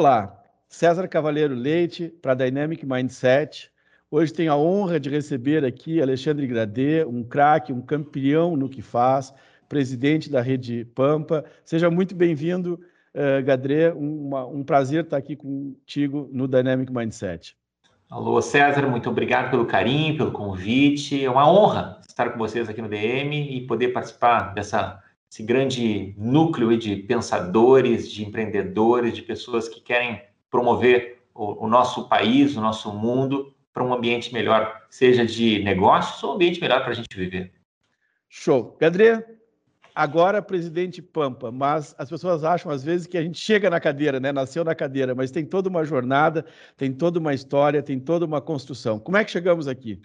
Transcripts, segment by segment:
Olá, César Cavaleiro Leite para Dynamic Mindset. Hoje tenho a honra de receber aqui Alexandre Gradê, um craque, um campeão no que faz, presidente da Rede Pampa. Seja muito bem-vindo, uh, Gadré. Um, um prazer estar aqui contigo no Dynamic Mindset. Alô, César, muito obrigado pelo carinho, pelo convite. É uma honra estar com vocês aqui no DM e poder participar dessa esse grande núcleo de pensadores, de empreendedores, de pessoas que querem promover o, o nosso país, o nosso mundo para um ambiente melhor, seja de negócios ou um ambiente melhor para a gente viver. Show. Gadré, agora presidente Pampa, mas as pessoas acham às vezes que a gente chega na cadeira, né? Nasceu na cadeira, mas tem toda uma jornada, tem toda uma história, tem toda uma construção. Como é que chegamos aqui?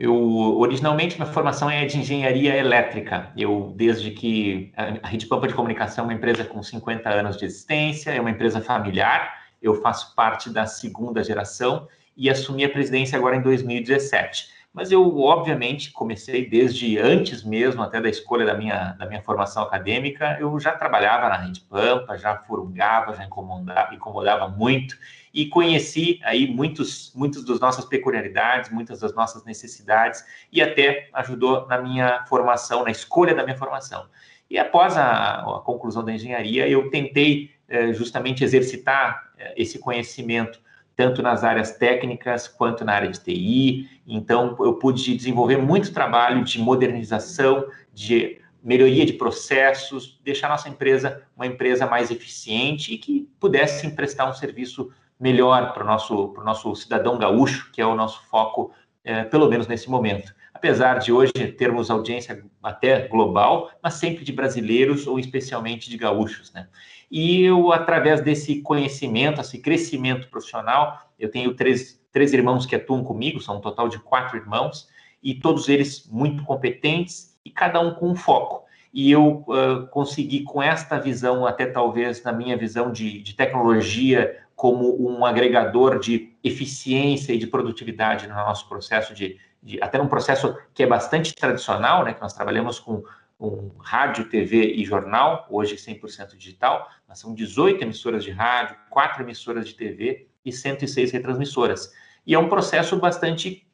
Eu, originalmente, minha formação é de engenharia elétrica. Eu, desde que a Rede Pampa de Comunicação é uma empresa com 50 anos de existência, é uma empresa familiar, eu faço parte da segunda geração e assumi a presidência agora em 2017. Mas eu, obviamente, comecei desde antes mesmo, até da escolha da minha, da minha formação acadêmica, eu já trabalhava na Rede Pampa, já furungava, já incomodava, incomodava muito e conheci aí muitos, muitos das nossas peculiaridades, muitas das nossas necessidades e até ajudou na minha formação, na escolha da minha formação. E após a, a conclusão da engenharia, eu tentei eh, justamente exercitar eh, esse conhecimento tanto nas áreas técnicas quanto na área de TI. Então, eu pude desenvolver muito trabalho de modernização, de melhoria de processos, deixar nossa empresa uma empresa mais eficiente e que pudesse prestar um serviço melhor para o nosso, nosso cidadão gaúcho, que é o nosso foco, é, pelo menos nesse momento. Apesar de hoje termos audiência até global, mas sempre de brasileiros ou especialmente de gaúchos, né? E eu, através desse conhecimento, esse crescimento profissional, eu tenho três, três irmãos que atuam comigo, são um total de quatro irmãos, e todos eles muito competentes e cada um com um foco. E eu uh, consegui, com esta visão, até talvez na minha visão de, de tecnologia, como um agregador de eficiência e de produtividade no nosso processo de, de até num processo que é bastante tradicional, né, que nós trabalhamos com um rádio, TV e jornal, hoje 100% digital, mas são 18 emissoras de rádio, 4 emissoras de TV e 106 retransmissoras. E é um processo bastante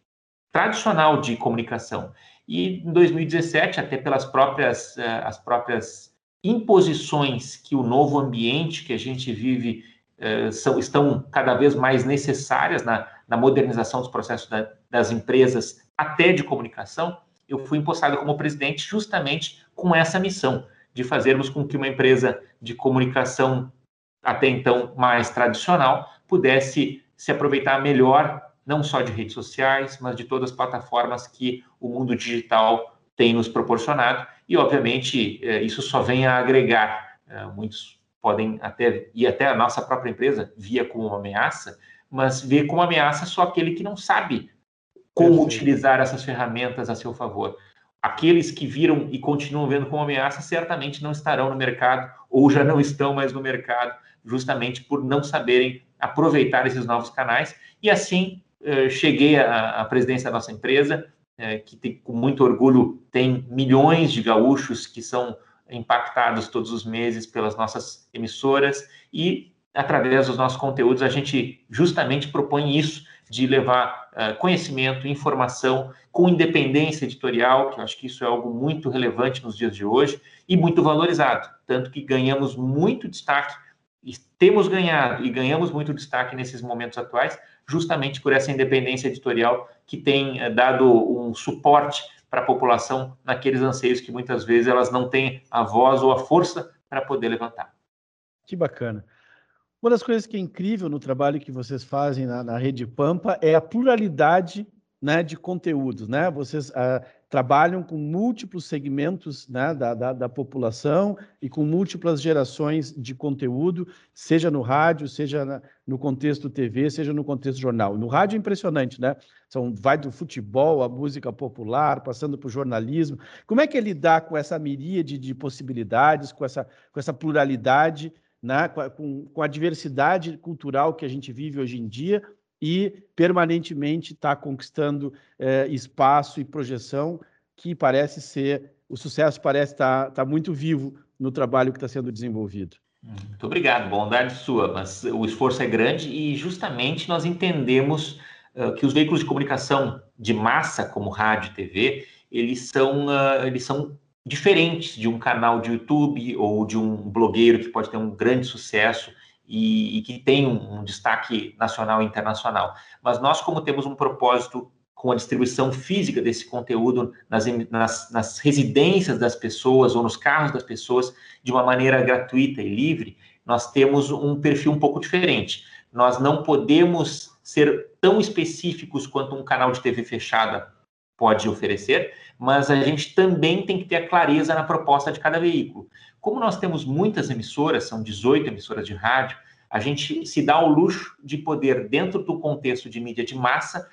tradicional de comunicação. E em 2017, até pelas próprias, eh, as próprias imposições que o novo ambiente que a gente vive eh, são, estão cada vez mais necessárias na, na modernização dos processos da, das empresas, até de comunicação, eu fui impostado como presidente justamente com essa missão de fazermos com que uma empresa de comunicação até então mais tradicional pudesse se aproveitar melhor não só de redes sociais, mas de todas as plataformas que o mundo digital tem nos proporcionado. E, obviamente, eh, isso só vem a agregar. Eh, muitos podem até ir até a nossa própria empresa via como uma ameaça, mas vê como ameaça só aquele que não sabe como utilizar essas ferramentas a seu favor. Aqueles que viram e continuam vendo como ameaça certamente não estarão no mercado ou já não estão mais no mercado, justamente por não saberem aproveitar esses novos canais. E assim cheguei à, à, presidência da nossa empresa, eh, que tem, com muito orgulho tem milhões de gaúchos que são impactados todos os meses pelas nossas emissoras e através dos nossos conteúdos a gente justamente propõe isso de levar uh, conhecimento, informação com independência editorial, que eu acho que isso é algo muito relevante nos dias de hoje e muito valorizado, tanto que ganhamos muito destaque e temos ganhado e ganhamos muito destaque nesses momentos atuais, justamente por essa independência editorial que tem uh, dado um suporte para a população naqueles anseios que muitas vezes elas não têm a voz ou a força para poder levantar. Que bacana. Uma das coisas que é incrível no trabalho que vocês fazem na, na Rede Pampa é a pluralidade né, de conteúdos. Né? Vocês uh, trabalham com múltiplos segmentos né, da, da, da, população e com múltiplas gerações de conteúdo, seja no rádio, seja na, no contexto TV, seja no contexto jornal. No rádio é impressionante, né? São, vai do futebol à música popular, passando por jornalismo. Como é que é lidar com essa miríade de possibilidades, com essa, com essa pluralidade, né, com, com a diversidade cultural que a gente vive hoje em dia e permanentemente está conquistando é, espaço e projeção que parece ser, o sucesso parece estar tá, tá muito vivo no trabalho que está sendo desenvolvido. Muito obrigado, bondade sua, mas o esforço é grande e justamente nós entendemos uh, que os veículos de comunicação de massa, como rádio e TV, eles são, uh, eles são diferentes de um canal de YouTube ou de um blogueiro que pode ter um grande sucesso e, e que tem um, um, destaque nacional e internacional. Mas nós, como temos um propósito com a distribuição física desse conteúdo nas, nas, nas residências das pessoas ou nos carros das pessoas de uma maneira gratuita e livre, nós temos um perfil um pouco diferente. Nós não podemos ser tão específicos quanto um canal de TV fechada pode oferecer, mas a gente também tem que ter a clareza na proposta de cada veículo. Como nós temos muitas emissoras, são 18 emissoras de rádio, a gente se dá o luxo de poder, dentro do contexto de mídia de massa,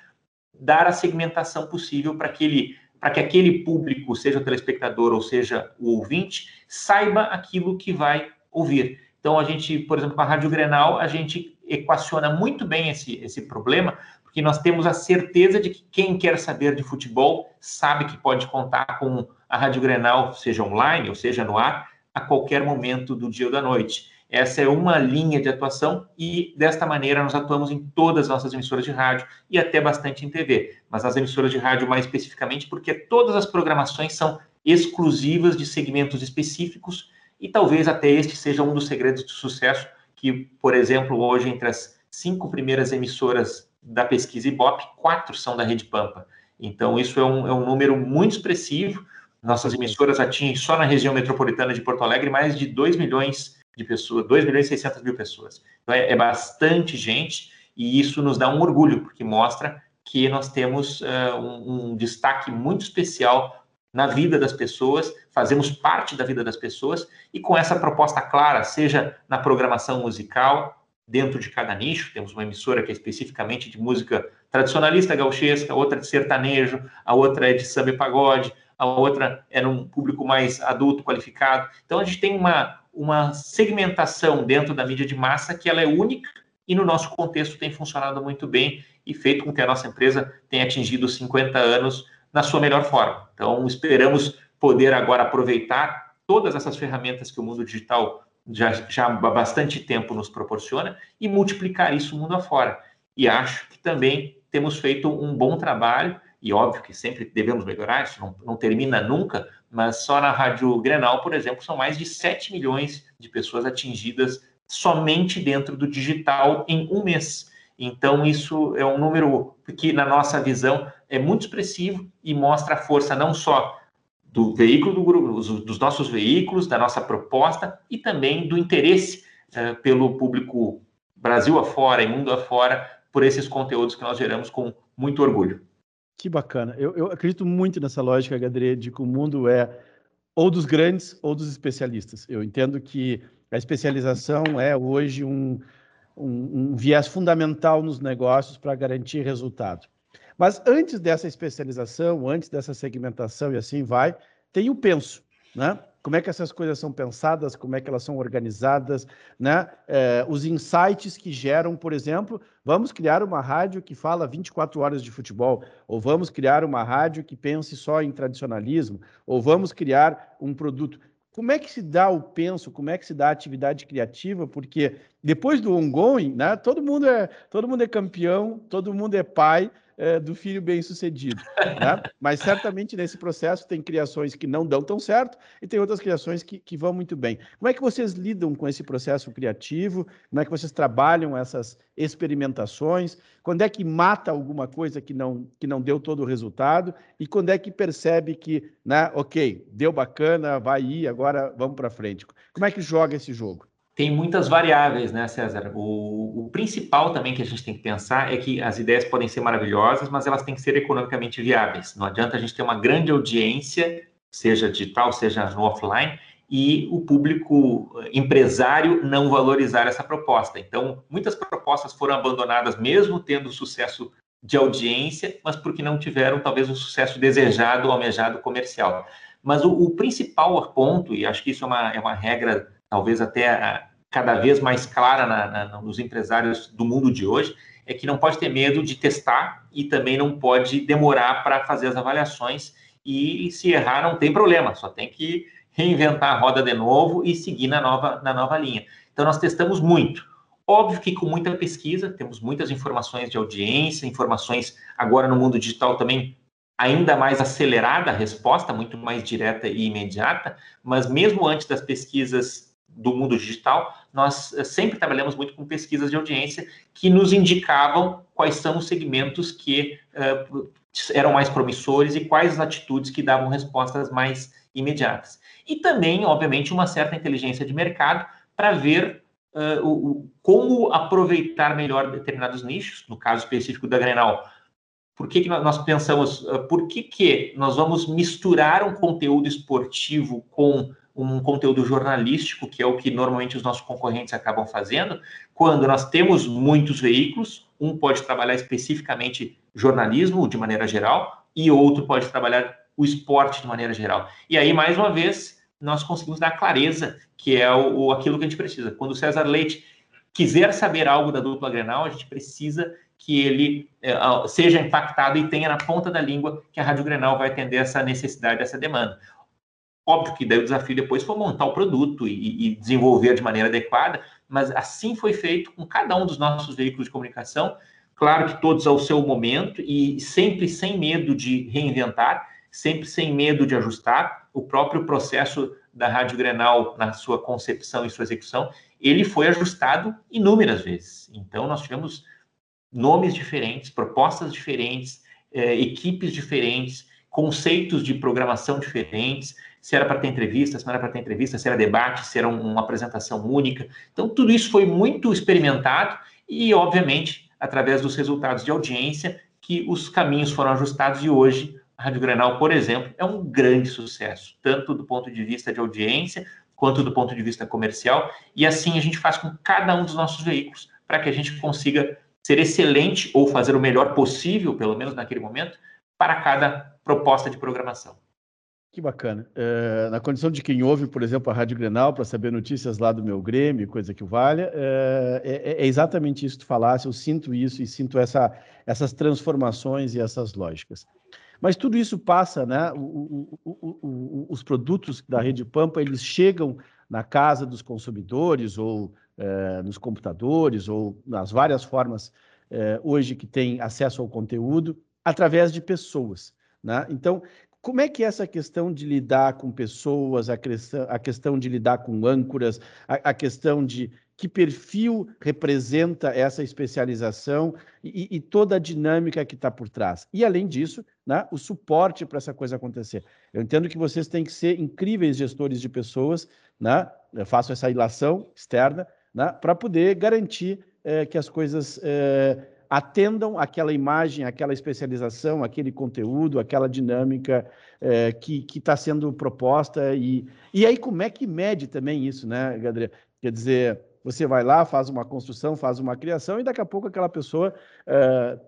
dar a segmentação possível para que para que aquele público, seja o telespectador ou seja o ouvinte, saiba aquilo que vai ouvir. Então, a gente, por exemplo, com a Rádio Grenal, a gente equaciona muito bem esse, esse problema, porque nós temos a certeza de que quem quer saber de futebol sabe que pode contar com a Rádio Grenal, seja online ou seja no ar, a qualquer momento do dia ou da noite. Essa é uma linha de atuação e, desta maneira, nós atuamos em todas as nossas emissoras de rádio e até bastante em TV. Mas nas emissoras de rádio, mais especificamente, porque todas as programações são exclusivas de segmentos específicos e talvez até este seja um dos segredos de sucesso que, por exemplo, hoje, entre as cinco primeiras emissoras da pesquisa Ibope, quatro são da Rede Pampa. Então, isso é um, é um número muito expressivo. Nossas emissoras atingem só na região metropolitana de Porto Alegre mais de 2 milhões de pessoas, 2 milhões e 600 mil pessoas. Então, é, é, bastante gente e isso nos dá um orgulho, porque mostra que nós temos uh, um, um destaque muito especial na vida das pessoas, fazemos parte da vida das pessoas e com essa proposta clara, seja na programação musical, dentro de cada nicho. Temos uma emissora que é especificamente de música tradicionalista gauchesca, outra de sertanejo, a outra é de samba e pagode, a outra é num público mais adulto, qualificado. Então a gente tem uma, uma segmentação dentro da mídia de massa que ela é única e no nosso contexto tem funcionado muito bem e feito com que a nossa empresa tenha atingido 50 anos na sua melhor forma. Então esperamos poder agora aproveitar todas essas ferramentas que o mundo digital já, já há bastante tempo nos proporciona e multiplicar isso mundo afora. E acho que também temos feito um bom trabalho, e óbvio que sempre devemos melhorar, isso não, não termina nunca, mas só na Rádio Grenal, por exemplo, são mais de 7 milhões de pessoas atingidas somente dentro do digital em um mês. Então, isso é um número que, na nossa visão, é muito expressivo e mostra a força não só do veículo do grupo, dos nossos veículos, da nossa proposta e também do interesse uh, pelo público Brasil afora e mundo afora por esses conteúdos que nós geramos com muito orgulho. Que bacana. Eu, eu acredito muito nessa lógica, Gadre, de que o mundo é ou dos grandes ou dos especialistas. Eu entendo que a especialização é hoje um, um, um viés fundamental nos negócios para garantir resultado. Mas antes dessa especialização, antes dessa segmentação e assim vai, tem o penso, né? Como é que essas coisas são pensadas, como é que elas são organizadas, né? É, os insights que geram, por exemplo, vamos criar uma rádio que fala 24 horas de futebol, ou vamos criar uma rádio que pense só em tradicionalismo, ou vamos criar um produto. Como é que se dá o penso, como é que se dá a atividade criativa? Porque depois do ongoing, né, todo mundo é todo mundo é campeão, todo mundo é pai, é, do filho bem-sucedido. Né? Mas certamente nesse processo tem criações que não dão tão certo e tem outras criações que, que vão muito bem. Como é que vocês lidam com esse processo criativo? Como é que vocês trabalham essas experimentações? Quando é que mata alguma coisa que não, que não deu todo o resultado? E quando é que percebe que, né, ok, deu bacana, vai ir, agora vamos para frente? Como é que joga esse jogo? Tem muitas variáveis, né, César? O, o, principal também que a gente tem que pensar é que as ideias podem ser maravilhosas, mas elas têm que ser economicamente viáveis. Não adianta a gente ter uma grande audiência, seja digital, seja no offline, e o público empresário não valorizar essa proposta. Então, muitas propostas foram abandonadas, mesmo tendo sucesso de audiência, mas porque não tiveram talvez o sucesso desejado, almejado comercial. Mas o, o principal ponto, e acho que isso é uma, é uma regra talvez até ah, cada vez mais clara na, na, nos empresários do mundo de hoje, é que não pode ter medo de testar e também não pode demorar para fazer as avaliações. E se errar, não tem problema, só tem que reinventar a roda de novo e seguir na nova, na nova linha. Então, nós testamos muito. Óbvio que com muita pesquisa, temos muitas informações de audiência, informações agora no mundo digital também ainda mais acelerada a resposta, muito mais direta e imediata, mas mesmo antes das pesquisas do mundo digital, nós eh, sempre trabalhamos muito com pesquisas de audiência que nos indicavam quais são os segmentos que uh, eram mais promissores e quais as atitudes que davam respostas mais imediatas. E também, obviamente, uma certa inteligência de mercado para ver uh, o, como aproveitar melhor determinados nichos, no caso específico da Grenal, por que, que nós pensamos, por que, que nós vamos misturar um conteúdo esportivo com um conteúdo jornalístico, que é o que normalmente os nossos concorrentes acabam fazendo, quando nós temos muitos veículos, um pode trabalhar especificamente jornalismo de maneira geral, e outro pode trabalhar o esporte de maneira geral. E aí, mais uma vez, nós conseguimos dar clareza, que é o, aquilo que a gente precisa. Quando o César Leite quiser saber algo da dupla Grenal, a gente precisa que ele é, seja impactado e tenha na ponta da língua que a Rádio Grenal vai atender essa necessidade, essa demanda. Óbvio que daí o desafio depois foi montar o produto e, e, desenvolver de maneira adequada, mas assim foi feito com cada um dos nossos veículos de comunicação, claro que todos ao seu momento e sempre sem medo de reinventar, sempre sem medo de ajustar. O próprio processo da Rádio Grenal, na sua concepção e sua execução, ele foi ajustado inúmeras vezes. Então, nós tivemos nomes diferentes, propostas diferentes, eh, equipes diferentes, conceitos de programação diferentes, se era para ter entrevista, se não era para ter entrevista, se era debate, se era uma apresentação única. Então, tudo isso foi muito experimentado e, obviamente, através dos resultados de audiência, que os caminhos foram ajustados e hoje a Rádio Grenal, por exemplo, é um grande sucesso, tanto do ponto de vista de audiência, quanto do ponto de vista comercial, e assim a gente faz com cada um dos nossos veículos, para que a gente consiga ser excelente ou fazer o melhor possível, pelo menos naquele momento, para cada proposta de programação. Que bacana. É, na condição de quem ouve, por exemplo, a Rádio Grenal para saber notícias lá do meu Grêmio, coisa que o valha, é, é, é, exatamente isso que tu falasse, eu sinto isso e sinto essa, essas transformações e essas lógicas. Mas tudo isso passa, né? O, o, o, os produtos da Rede Pampa, eles chegam na casa dos consumidores ou é, nos computadores ou nas várias formas hoje que tem acesso ao conteúdo através de pessoas. Né? Então, como é que é essa questão de lidar com pessoas, a questão, a questão de lidar com âncoras, a, a questão de que perfil representa essa especialização e, e toda a dinâmica que está por trás. E, além disso, né, o suporte para essa coisa acontecer. Eu entendo que vocês têm que ser incríveis gestores de pessoas, né? eu faço essa ilação externa, né, para poder garantir eh, que as coisas eh, atendam aquela imagem, aquela especialização, aquele conteúdo, aquela dinâmica é, que está sendo proposta. E, e aí, como é que mede também isso, né, Gadria? Quer dizer, você vai lá, faz uma construção, faz uma criação, e daqui a pouco aquela pessoa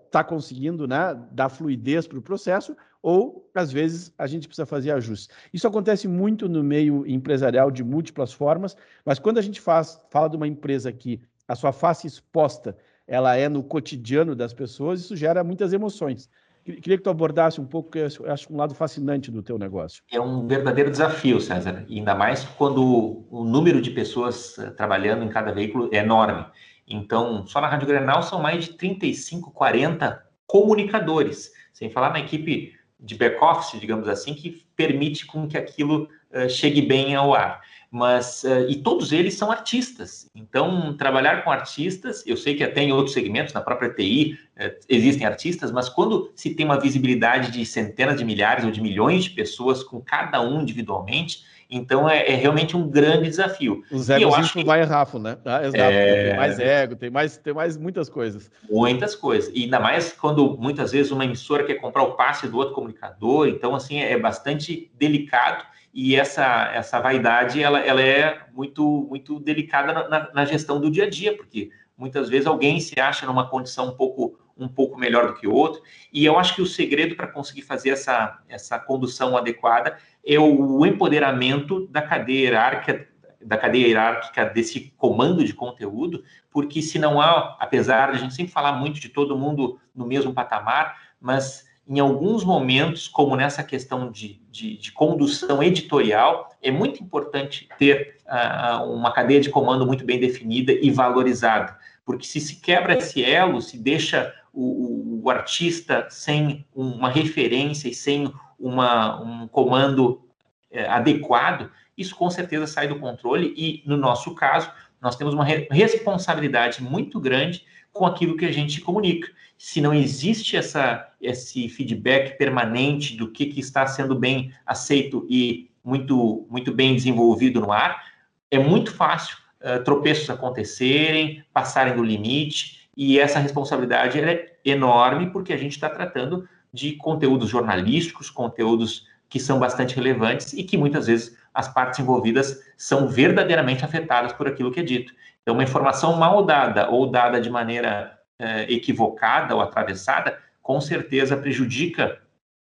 está é, conseguindo né, dar fluidez para o processo, ou às vezes a gente precisa fazer ajustes. Isso acontece muito no meio empresarial de múltiplas formas, mas quando a gente faz, fala de uma empresa que a sua face exposta ela é no cotidiano das pessoas, isso gera muitas emoções. Queria que tu abordasse um pouco, eu acho um lado fascinante do teu negócio. É um verdadeiro desafio, César, e ainda mais quando o número de pessoas eh, trabalhando em cada veículo é enorme. Então, só na Rádio Grenal são mais de 35, 40 comunicadores, sem falar na equipe de back-office, digamos assim, que permite com que aquilo uh, chegue bem ao ar mas uh, e todos eles são artistas. Então, trabalhar com artistas, eu sei que até em outros segmentos, na própria TI, uh, eh, existem artistas, mas quando se tem uma visibilidade de centenas de milhares ou de milhões de pessoas com cada um individualmente, então é, é realmente um grande desafio. Os egos que vai Rafa, né? Ah, exato. É... Tem mais ego, tem mais, tem mais muitas coisas. Muitas coisas. E ainda mais quando muitas vezes uma emissora quer comprar o passe do outro comunicador, então assim é bastante delicado e essa, essa vaidade ela, ela é muito, muito delicada na, na, gestão do dia a dia, porque muitas vezes alguém se acha numa condição um pouco, um pouco melhor do que o outro, e eu acho que o segredo para conseguir fazer essa, essa condução adequada é o empoderamento da cadeia hierárquica, da cadeia hierárquica desse comando de conteúdo, porque se não há, apesar de a gente sempre falar muito de todo mundo no mesmo patamar, mas em alguns momentos, como nessa questão de, de, de condução editorial, é muito importante ter uh, uma cadeia de comando muito bem definida e valorizada, porque se se quebra esse elo, se deixa o, o artista sem uma referência e sem uma, um comando é, adequado, isso com certeza sai do controle e, no nosso caso, nós temos uma re responsabilidade muito grande com aquilo que a gente comunica. Se não existe essa, esse feedback permanente do que, que está sendo bem aceito e muito, muito bem desenvolvido no ar, é muito fácil uh, tropeços acontecerem, passarem do limite, e essa responsabilidade é enorme porque a gente está tratando de conteúdos jornalísticos, conteúdos que são bastante relevantes e que muitas vezes as partes envolvidas são verdadeiramente afetadas por aquilo que é dito. Então, uma informação mal dada ou dada de maneira é, equivocada ou atravessada, com certeza prejudica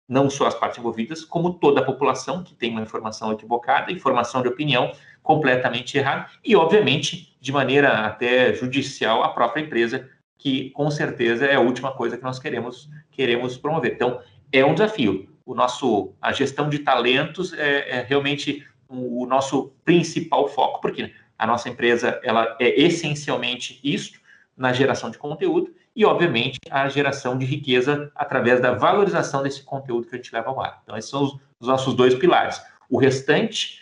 não só as partes envolvidas, como toda a população que tem uma informação equivocada, informação de opinião completamente errada, e, obviamente, de maneira até judicial, a própria empresa, que com certeza é a última coisa que nós queremos, queremos promover. Então, é um desafio. O nosso, a gestão de talentos é, é realmente o, nosso principal foco, porque a nossa empresa ela é essencialmente isto, na geração de conteúdo e, obviamente, a geração de riqueza através da valorização desse conteúdo que a gente leva ao ar. Então, esses são os, os nossos dois pilares. O restante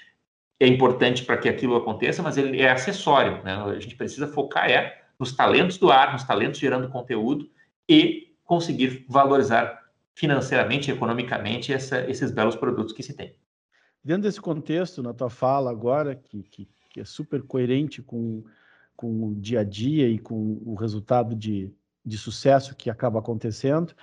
é importante para que aquilo aconteça, mas ele é acessório. Né? A gente precisa focar é nos talentos do ar, nos talentos gerando conteúdo e conseguir valorizar financeiramente, economicamente, essa, esses belos produtos que se tem. Dentro desse contexto, na tua fala agora, que, que, que é super coerente com com o dia a dia e com o resultado de, de sucesso que acaba acontecendo.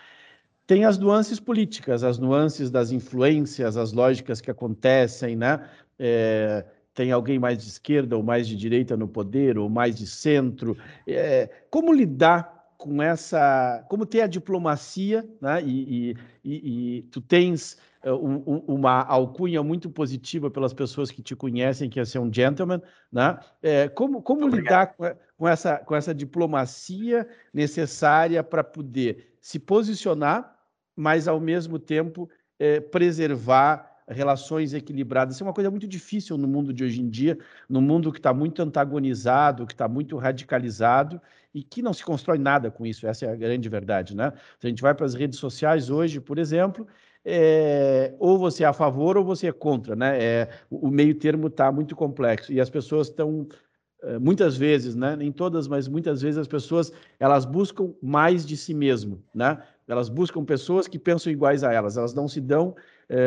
Tem as nuances políticas, as nuances das influências, as lógicas que acontecem, né? É, tem alguém mais de esquerda ou mais de direita no poder, ou mais de centro. É, como lidar com essa. Como ter a diplomacia, né? E, e, e, e tu tens eh, uma alcunha muito positiva pelas pessoas que te conhecem, que é ser um gentleman, né? É, como como lidar com, com, essa, com essa diplomacia necessária para poder se posicionar, mas ao mesmo tempo é, preservar relações equilibradas. Isso é uma coisa muito difícil no mundo de hoje em dia, no mundo que está muito antagonizado, que está muito radicalizado e que não se constrói nada com isso. Essa é a grande verdade, né? Se a gente vai para as redes sociais hoje, por exemplo, é, ou você é a favor ou você é contra, né? É, o, meio termo está muito complexo e as pessoas estão é, muitas vezes, né? Nem todas, mas muitas vezes as pessoas elas buscam mais de si mesmo, né? Elas buscam pessoas que pensam iguais a elas. Elas não se dão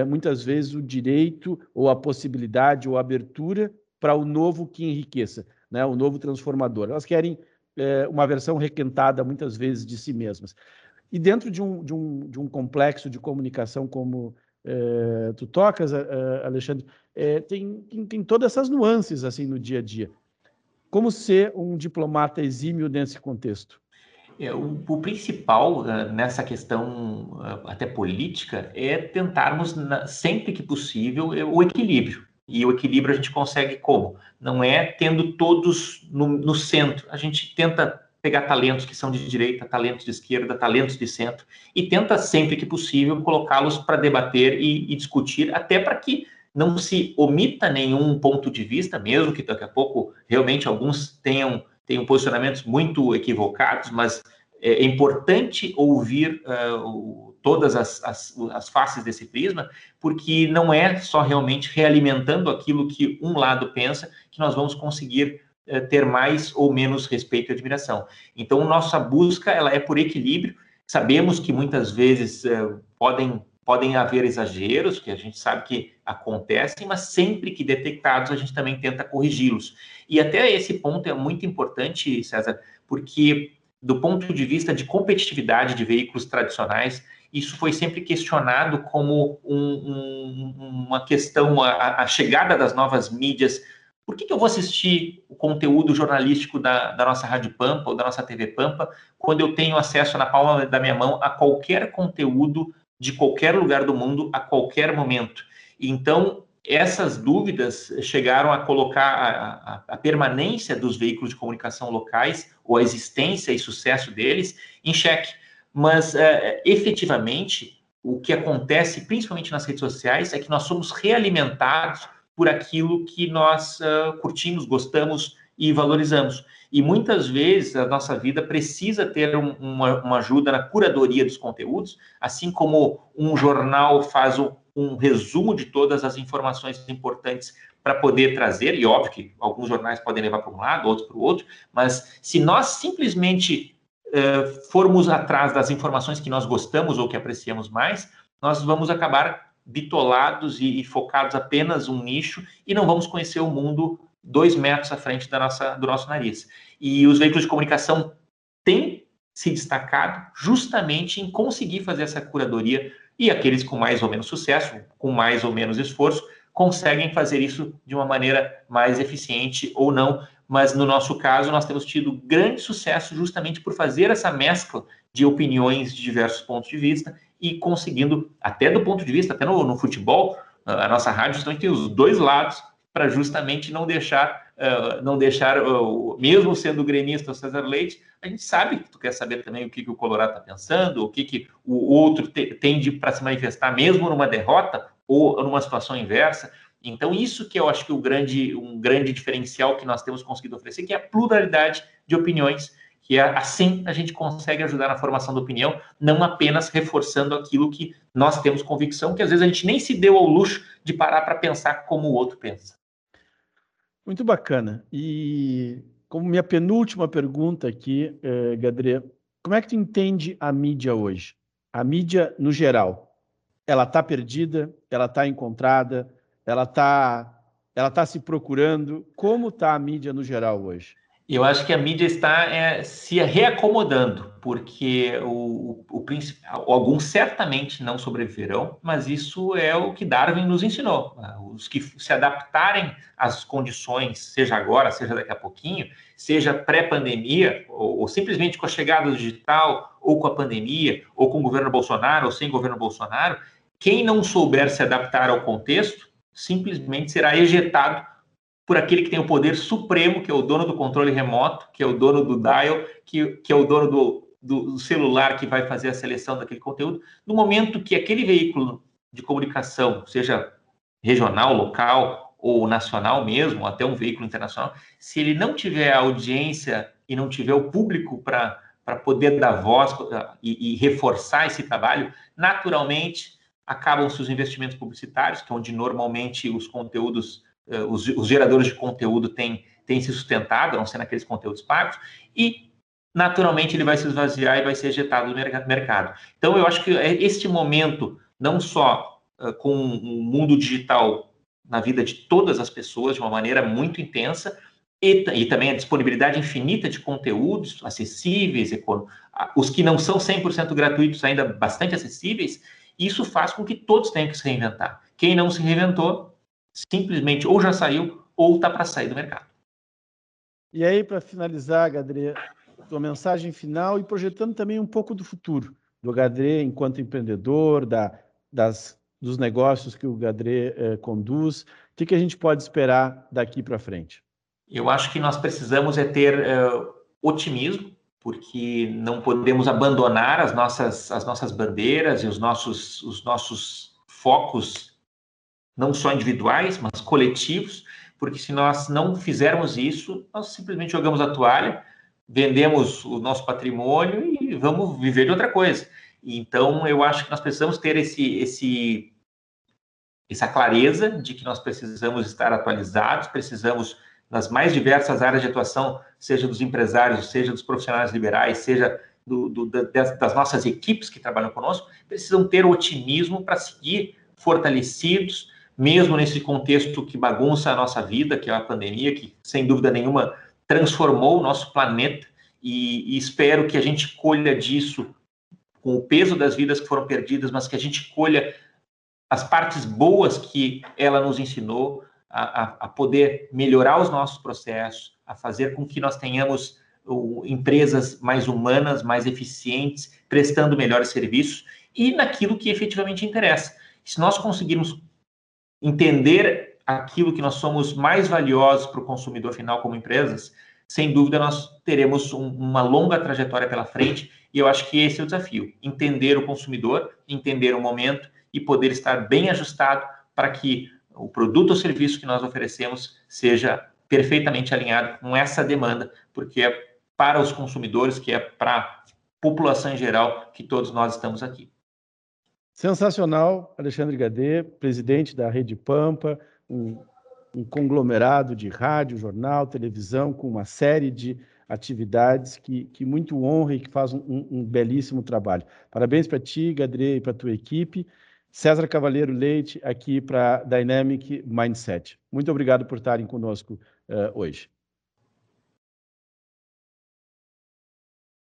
muitas vezes o direito ou a possibilidade ou a abertura para o novo que enriqueça, né? O novo transformador. Elas querem é, uma versão requentada muitas vezes de si mesmas. E dentro de um, de um, de um complexo de comunicação como é, tu tocas, Alexandre, é, tem, tem, tem, todas essas nuances assim no dia a dia. Como ser um diplomata exímio nesse contexto? É, o, o, principal uh, nessa questão uh, até política é tentarmos, na, sempre que possível, o equilíbrio. E o equilíbrio a gente consegue como? Não é tendo todos no, no centro. A gente tenta pegar talentos que são de direita, talentos de esquerda, talentos de centro, e tenta sempre que possível colocá-los para debater e, e, discutir, até para que não se omita nenhum ponto de vista, mesmo que daqui a pouco realmente alguns tenham, tenham posicionamentos muito equivocados, mas é, é importante ouvir uh, todas as, as, as faces desse prisma, porque não é só realmente realimentando aquilo que um lado pensa que nós vamos conseguir eh, ter mais ou menos respeito e admiração. Então, nossa busca ela é por equilíbrio. Sabemos que muitas vezes uh, podem podem haver exageros, que a gente sabe que acontecem, mas sempre que detectados a gente também tenta corrigi-los. E até esse ponto é muito importante, César, porque do ponto de vista de competitividade de veículos tradicionais, isso foi sempre questionado como um, um, uma questão, a, a, chegada das novas mídias por que, que eu vou assistir o conteúdo jornalístico da, da nossa Rádio Pampa ou da nossa TV Pampa quando eu tenho acesso na palma da minha mão a qualquer conteúdo de qualquer lugar do mundo a qualquer momento? Então, essas dúvidas chegaram a colocar a, a, a, permanência dos veículos de comunicação locais, ou a existência e sucesso deles, em xeque. Mas, é, efetivamente, o que acontece, principalmente nas redes sociais, é que nós somos realimentados por aquilo que nós uh, curtimos, gostamos e valorizamos. E muitas vezes a nossa vida precisa ter um, uma, uma, ajuda na curadoria dos conteúdos, assim como um jornal faz um, um resumo de todas as informações importantes para poder trazer, e óbvio que alguns jornais podem levar para um lado, outros para o outro, mas se nós simplesmente uh, formos atrás das informações que nós gostamos ou que apreciamos mais, nós vamos acabar bitolados e, e focados apenas um nicho e não vamos conhecer o mundo dois metros à frente da nossa, do nosso nariz. E os veículos de comunicação têm se destacado justamente em conseguir fazer essa curadoria e aqueles com mais ou menos sucesso, com mais ou menos esforço, conseguem fazer isso de uma maneira mais eficiente ou não. Mas no nosso caso, nós temos tido grande sucesso justamente por fazer essa mescla de opiniões de diversos pontos de vista e conseguindo, até do ponto de vista, até no, no futebol, a nossa rádio justamente tem os dois lados para justamente não deixar, uh, não deixar, uh, mesmo sendo gremista o César Leite, a gente sabe que tu quer saber também o que, que o Colorado está pensando, o que, que o outro te, tende para se manifestar, mesmo numa derrota ou numa situação inversa. Então, isso que eu acho que o grande, um grande diferencial que nós temos conseguido oferecer, que é a pluralidade de opiniões, que é assim a gente consegue ajudar na formação da opinião, não apenas reforçando aquilo que nós temos convicção, que às vezes a gente nem se deu ao luxo de parar para pensar como o outro pensa. Muito bacana. E como minha penúltima pergunta aqui, eh, Gadre, como é que tu entende a mídia hoje? A mídia no geral, ela está perdida, ela está encontrada, ela está ela tá se procurando. Como está a mídia no geral hoje? Eu acho que a mídia está é, se reacomodando, porque o, o, o alguns certamente não sobreviverão, mas isso é o que Darwin nos ensinou. Os que se adaptarem às condições, seja agora, seja daqui a pouquinho, seja pré-pandemia, ou, ou, simplesmente com a chegada do digital, ou com a pandemia, ou com o governo Bolsonaro, ou sem governo Bolsonaro, quem não souber se adaptar ao contexto, simplesmente será ejetado por aquele que tem o poder supremo, que é o dono do controle remoto, que é o dono do dial, que, que é o dono do, do, celular que vai fazer a seleção daquele conteúdo, no momento que aquele veículo de comunicação, seja regional, local ou nacional mesmo, até um veículo internacional, se ele não tiver a audiência e não tiver o público para poder dar voz e, e reforçar esse trabalho, naturalmente acabam-se os investimentos publicitários, que é onde normalmente os conteúdos os, os, geradores de conteúdo têm, têm se sustentado, não sendo aqueles conteúdos pagos, e naturalmente ele vai se esvaziar e vai ser ejetado do mercado. Então, eu acho que é este momento, não só uh, com o mundo digital na vida de todas as pessoas de uma maneira muito intensa, e, e também a disponibilidade infinita de conteúdos acessíveis, os que não são 100% gratuitos ainda bastante acessíveis, isso faz com que todos tenham que se reinventar. Quem não se reinventou simplesmente ou já saiu ou está para sair do mercado. E aí, para finalizar, Gadre, tua mensagem final e projetando também um pouco do futuro do Gadre enquanto empreendedor, da, das, dos negócios que o Gadre eh, conduz, o que, que a gente pode esperar daqui para frente? Eu acho que nós precisamos é ter uh, otimismo, porque não podemos abandonar as nossas, as nossas bandeiras e os nossos, os nossos focos não só individuais, mas coletivos, porque se nós não fizermos isso, nós simplesmente jogamos a toalha, vendemos o nosso patrimônio e vamos viver de outra coisa. Então, eu acho que nós precisamos ter esse, esse, essa clareza de que nós precisamos estar atualizados, precisamos, nas mais diversas áreas de atuação, seja dos empresários, seja dos profissionais liberais, seja do, do, das, das nossas equipes que trabalham conosco, precisam ter otimismo para seguir fortalecidos, mesmo nesse contexto que bagunça a nossa vida, que é a pandemia, que sem dúvida nenhuma transformou o nosso planeta, e, e espero que a gente colha disso com o peso das vidas que foram perdidas, mas que a gente colha as partes boas que ela nos ensinou a, a, a poder melhorar os nossos processos, a fazer com que nós tenhamos empresas mais humanas, mais eficientes, prestando melhores serviços e naquilo que efetivamente interessa. Se nós conseguirmos entender aquilo que nós somos mais valiosos para o consumidor final como empresas, sem dúvida nós teremos um, uma longa trajetória pela frente e eu acho que esse é o desafio: entender o consumidor, entender o momento e poder estar bem ajustado para que o produto ou serviço que nós oferecemos seja perfeitamente alinhado com essa demanda, porque é para os consumidores, que é para a população em geral, que todos nós estamos aqui. Sensacional, Alexandre Gadê, presidente da Rede Pampa, um, um conglomerado de rádio, jornal, televisão, com uma série de atividades que, que muito honra e que faz um, um belíssimo trabalho. Parabéns para ti, Gadê, e para a tua equipe. César Cavaleiro Leite, aqui para Dynamic Mindset. Muito obrigado por estarem conosco uh, hoje.